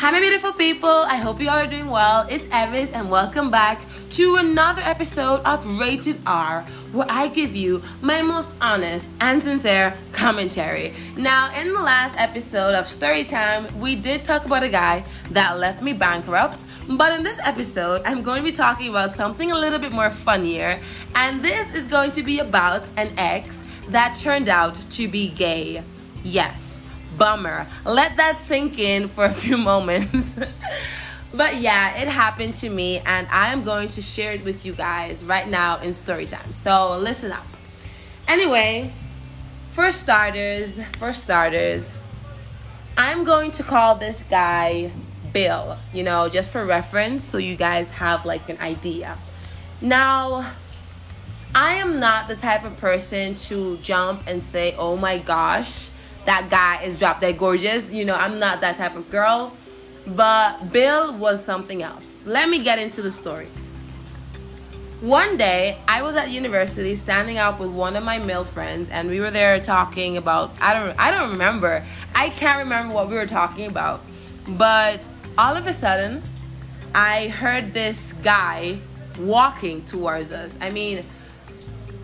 Hi, my beautiful people. I hope you all are doing well. It's Evis, and welcome back to another episode of Rated R, where I give you my most honest and sincere commentary. Now, in the last episode of Story Time, we did talk about a guy that left me bankrupt, but in this episode, I'm going to be talking about something a little bit more funnier, and this is going to be about an ex that turned out to be gay. Yes bummer. Let that sink in for a few moments. but yeah, it happened to me, and I am going to share it with you guys right now in story time. So listen up. Anyway, for starters, for starters, I'm going to call this guy Bill, you know, just for reference so you guys have like an idea. Now, I am not the type of person to jump and say, oh my gosh, that guy is drop dead gorgeous. You know, I'm not that type of girl. But Bill was something else. Let me get into the story. One day, I was at university standing up with one of my male friends, and we were there talking about I don't I don't remember. I can't remember what we were talking about. But all of a sudden, I heard this guy walking towards us. I mean,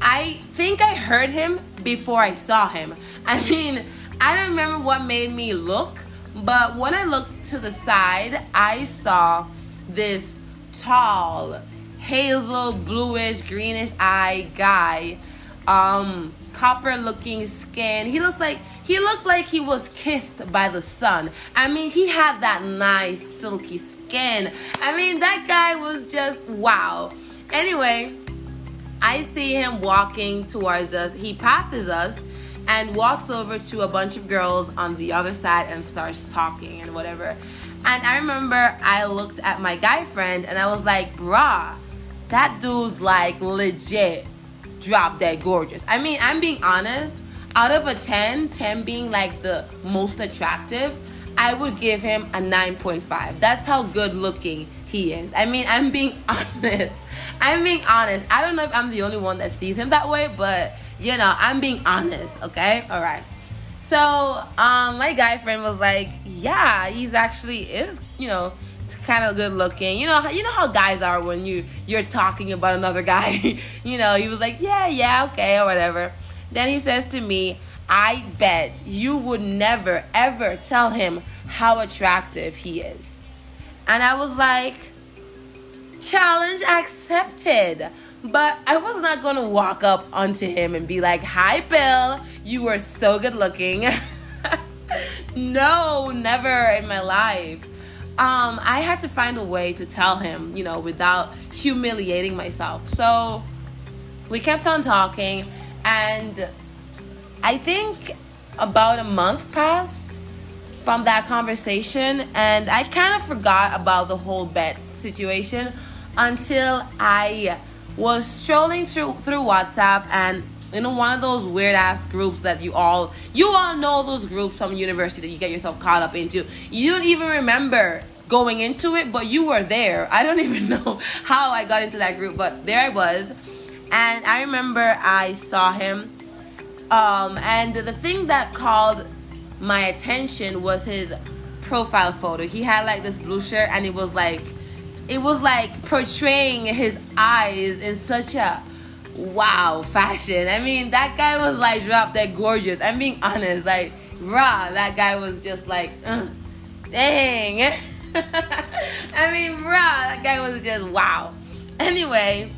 I think I heard him before I saw him. I mean, I don't remember what made me look, but when I looked to the side, I saw this tall, hazel, bluish, greenish eye guy, um, copper looking skin. He looks like he looked like he was kissed by the sun. I mean, he had that nice silky skin. I mean, that guy was just wow. Anyway, I see him walking towards us. He passes us and walks over to a bunch of girls on the other side and starts talking and whatever. And I remember I looked at my guy friend and I was like, bruh, that dude's like legit drop dead gorgeous. I mean, I'm being honest, out of a 10, 10 being like the most attractive, I would give him a 9.5. That's how good looking he is. I mean, I'm being honest. I'm being honest. I don't know if I'm the only one that sees him that way, but you know, I'm being honest, okay? All right. So, um, my guy friend was like, "Yeah, he's actually is, you know, kind of good looking. You know, you know how guys are when you you're talking about another guy. you know, he was like, "Yeah, yeah, okay, or whatever." Then he says to me, "I bet you would never ever tell him how attractive he is." And I was like, "Challenge accepted." But I was not gonna walk up onto him and be like, Hi, Bill, you are so good looking. no, never in my life. Um, I had to find a way to tell him, you know, without humiliating myself. So we kept on talking, and I think about a month passed from that conversation, and I kind of forgot about the whole bet situation until I was strolling through through WhatsApp and you know one of those weird ass groups that you all you all know those groups from university that you get yourself caught up into. You don't even remember going into it, but you were there. I don't even know how I got into that group, but there I was. And I remember I saw him. Um, and the thing that called my attention was his profile photo. He had like this blue shirt and it was like it was like portraying his eyes in such a wow fashion. I mean, that guy was like drop dead gorgeous. I'm being honest, like raw. That guy was just like, uh, dang. I mean, raw. That guy was just wow. Anyway,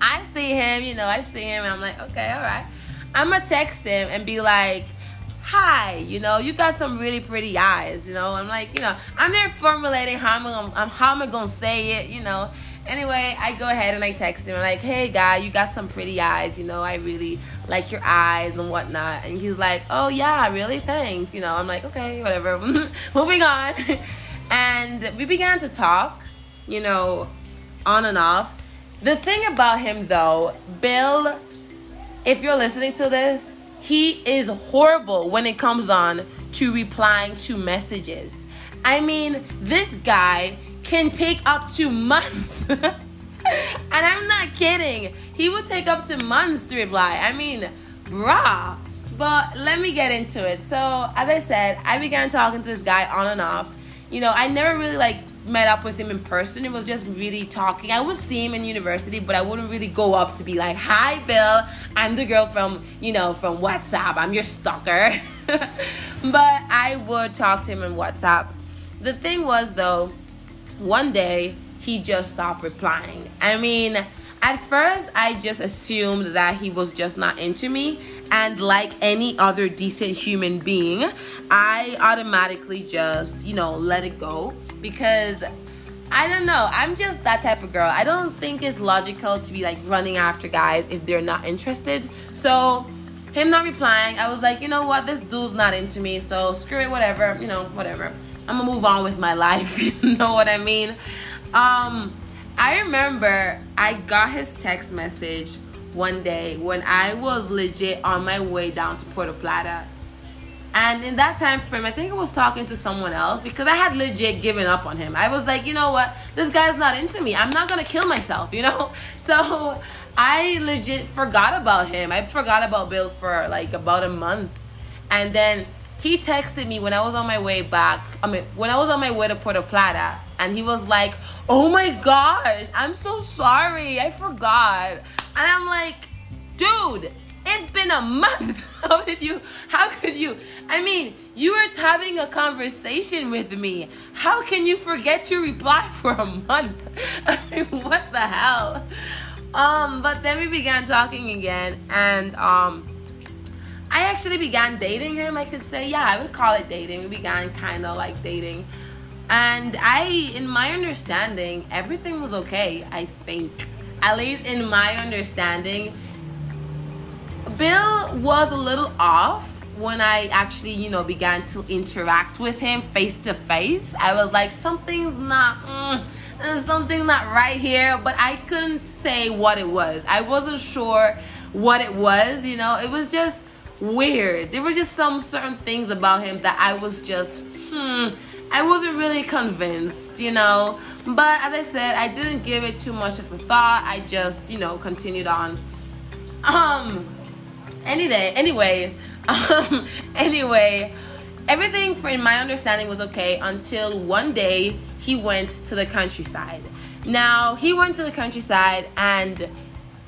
I see him. You know, I see him, and I'm like, okay, all right. I'm gonna text him and be like, hi, you know, you got some really pretty eyes, you know. I'm like, you know, I'm there formulating how I'm gonna, um, how am I gonna say it, you know. Anyway, I go ahead and I text him like, hey guy, you got some pretty eyes, you know, I really like your eyes and whatnot. And he's like, oh yeah, really, thanks, you know. I'm like, okay, whatever. Moving on, and we began to talk, you know, on and off. The thing about him though, Bill, if you're listening to this he is horrible when it comes on to replying to messages. I mean, this guy can take up to months. and I'm not kidding. He would take up to months to reply. I mean, brah. But let me get into it. So, as I said, I began talking to this guy on and off. you know, I never really like met up with him in person. It was just really talking. I would see him in university, but I wouldn't really go up to be like, "Hi, Bill. I'm the girl from you know from WhatsApp. I'm your stalker." but I would talk to him in WhatsApp. The thing was though, one day he just stopped replying. I mean, at first I just assumed that he was just not into me and like any other decent human being, I automatically just, you know, let it go because I don't know. I'm just that type of girl. I don't think it's logical to be like running after guys if they're not interested. So, him not replying, I was like, you know what? This dude's not into me. So, screw it, whatever. You know, whatever. I'm gonna move on with my life. you know what I mean? Um, I remember I got his text message one day when I was legit on my way down to Puerto Plata. And in that time frame, I think I was talking to someone else because I had legit given up on him. I was like, you know what? This guy's not into me. I'm not gonna kill myself, you know? So I legit forgot about him. I forgot about Bill for like about a month. And then he texted me when I was on my way back. I mean, when I was on my way to Puerto Plata, and he was like, "Oh my gosh, I'm so sorry, I forgot." And I'm like, "Dude, it's been a month. How did you? How could you? I mean, you were having a conversation with me. How can you forget to reply for a month? I mean, what the hell?" Um, but then we began talking again, and um I actually began dating him. I could say, yeah, I would call it dating. We began kind of like dating. And I, in my understanding, everything was okay, I think. At least in my understanding, Bill was a little off when I actually, you know, began to interact with him face to face. I was like, something's not, mm, something's not right here, but I couldn't say what it was. I wasn't sure what it was, you know, it was just weird. There were just some certain things about him that I was just, hmm, I wasn't really convinced, you know. But as I said, I didn't give it too much of a thought. I just, you know, continued on. Um, any day, anyway, um, anyway, everything, for in my understanding, was okay until one day he went to the countryside. Now he went to the countryside, and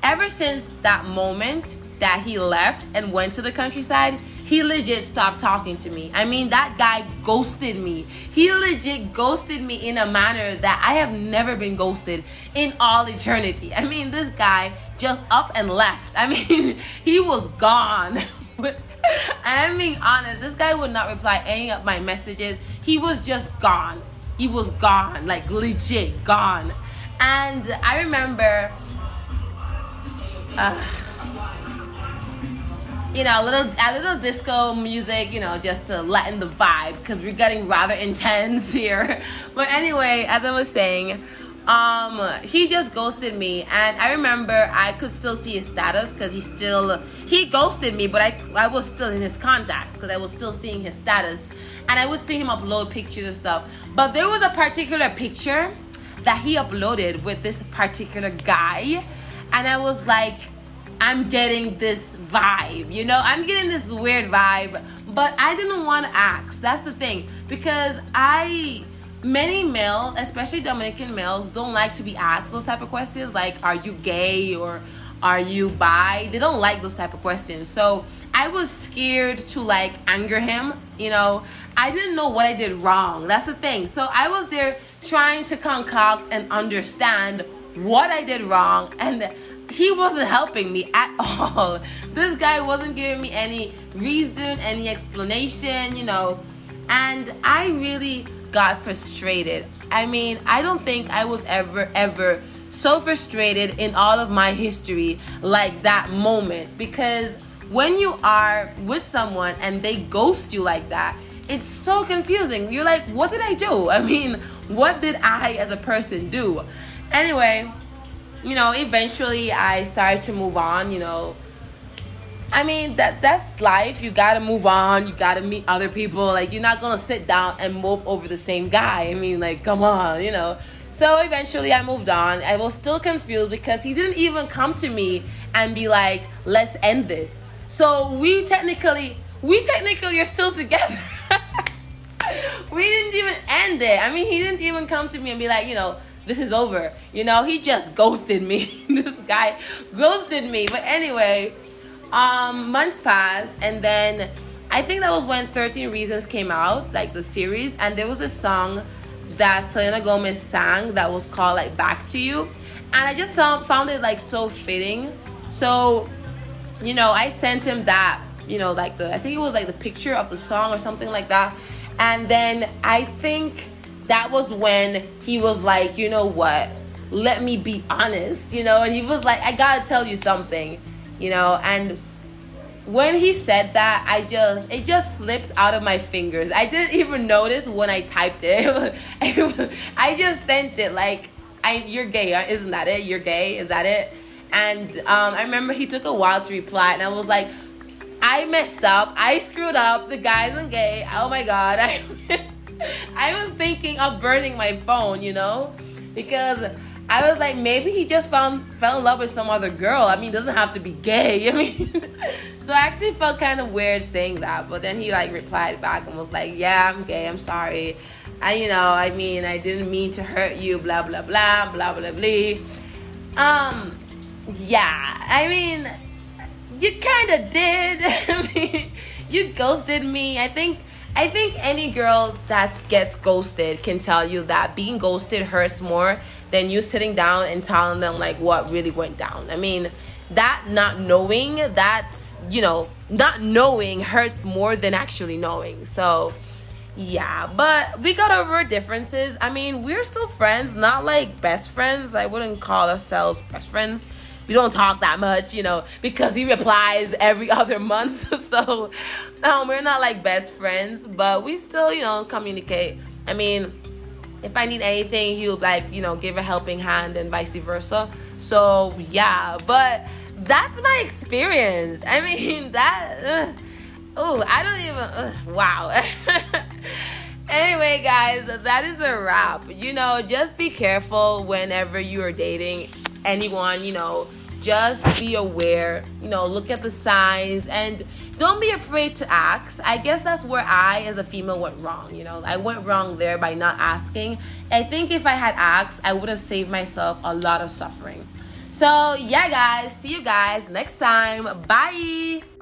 ever since that moment, that he left and went to the countryside, he legit stopped talking to me. I mean, that guy ghosted me. He legit ghosted me in a manner that I have never been ghosted in all eternity. I mean, this guy just up and left. I mean, he was gone. I'm being honest, this guy would not reply any of my messages. He was just gone. He was gone, like legit gone. And I remember. You know, a little a little disco music, you know, just to lighten the vibe because we're getting rather intense here. But anyway, as I was saying, um, he just ghosted me, and I remember I could still see his status because he still he ghosted me, but I I was still in his contacts because I was still seeing his status, and I would see him upload pictures and stuff. But there was a particular picture that he uploaded with this particular guy, and I was like I'm getting this vibe, you know? I'm getting this weird vibe, but I didn't want to ask. That's the thing. Because I, many male, especially Dominican males, don't like to be asked those type of questions like, are you gay or are you bi? They don't like those type of questions. So I was scared to like anger him, you know? I didn't know what I did wrong. That's the thing. So I was there trying to concoct and understand what I did wrong and he wasn't helping me at all. This guy wasn't giving me any reason, any explanation, you know. And I really got frustrated. I mean, I don't think I was ever, ever so frustrated in all of my history like that moment because when you are with someone and they ghost you like that, it's so confusing. You're like, what did I do? I mean, what did I as a person do? Anyway, you know, eventually I started to move on, you know. I mean that that's life. You gotta move on. You gotta meet other people. Like you're not gonna sit down and mope over the same guy. I mean, like, come on, you know. So eventually I moved on. I was still confused because he didn't even come to me and be like, let's end this. So we technically we technically are still together. we didn't even end it. I mean, he didn't even come to me and be like, you know, this is over. You know, he just ghosted me. this guy ghosted me. But anyway, um, months passed, and then I think that was when 13 Reasons came out, like the series, and there was a song that Selena Gomez sang that was called like Back to You. And I just found, found it like so fitting. So, you know, I sent him that, you know, like the, I think it was like the picture of the song or something like that. And then I think that was when he was like, you know what? Let me be honest, you know? And he was like, I gotta tell you something, you know? And when he said that, I just it just slipped out of my fingers. I didn't even notice when I typed it. I just sent it like, "I you're gay, isn't that it? You're gay, is that it?" And um, I remember he took a while to reply, and I was like, "I messed up. I screwed up. The guy isn't gay. Oh my god." I I was thinking of burning my phone, you know, because I was like, maybe he just found fell in love with some other girl. I mean, doesn't have to be gay. I mean, so I actually felt kind of weird saying that. But then he like replied back and was like, yeah, I'm gay. I'm sorry. I, you know, I mean, I didn't mean to hurt you. Blah blah blah blah blah blah. Um, yeah. I mean, you kind of did. I mean, you ghosted me. I think I think any girl that gets ghosted can tell you that being ghosted hurts more than you sitting down and telling them like what really went down. I mean, that not knowing, that's, you know, not knowing hurts more than actually knowing. So, yeah, but we got over our differences. I mean, we're still friends, not like best friends. I wouldn't call ourselves best friends we don't talk that much, you know, because he replies every other month. so um, we're not like best friends, but we still, you know, communicate. I mean, if I need anything, he'll like, you know, give a helping hand and vice versa. So yeah, but that's my experience. I mean, that, oh, I don't even, uh, wow. Anyway, guys, that is a wrap. You know, just be careful whenever you are dating anyone, you know, just be aware, you know, look at the signs and don't be afraid to ask. I guess that's where I, as a female, went wrong. You know, I went wrong there by not asking. I think if I had asked, I would have saved myself a lot of suffering. So, yeah, guys, see you guys next time. Bye.